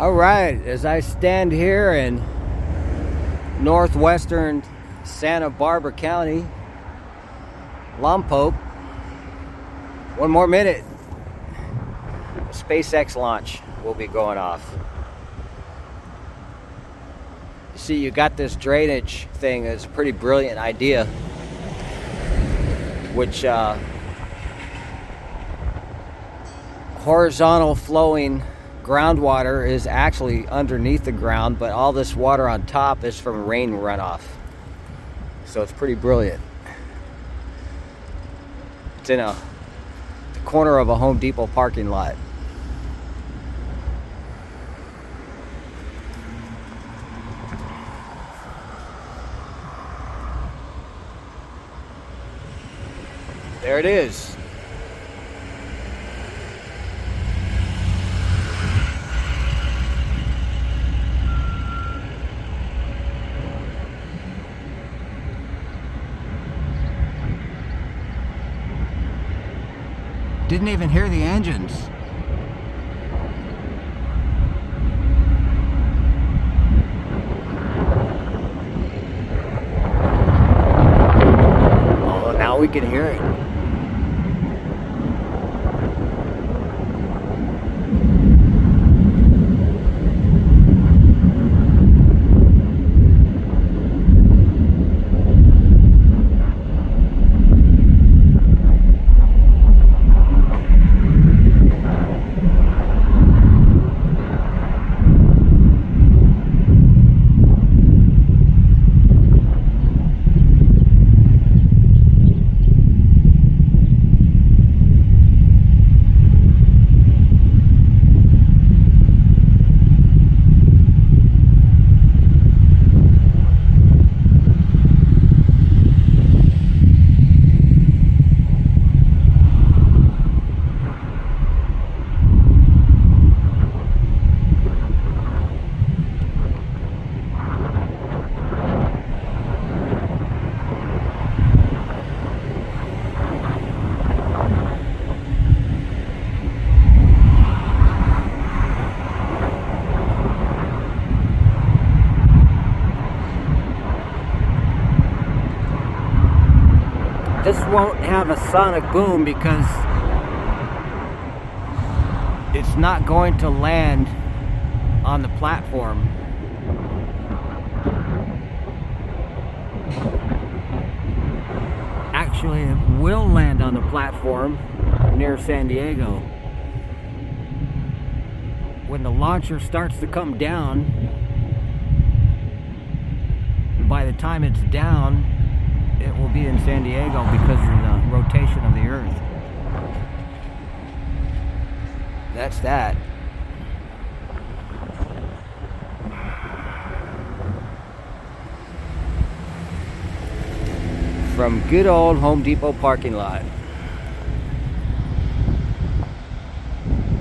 All right, as I stand here in northwestern Santa Barbara County, Lompoc, one more minute, a SpaceX launch will be going off. You see, you got this drainage thing, it's a pretty brilliant idea, which uh, horizontal flowing groundwater is actually underneath the ground, but all this water on top is from rain runoff. So it's pretty brilliant. It's in a the corner of a Home Depot parking lot. There it is. Didn't even hear the engines. Oh, now we can hear it. This won't have a sonic boom because it's not going to land on the platform. Actually, it will land on the platform near San Diego. When the launcher starts to come down, by the time it's down, it will be in San Diego because of the rotation of the Earth. That's that. From good old Home Depot parking lot.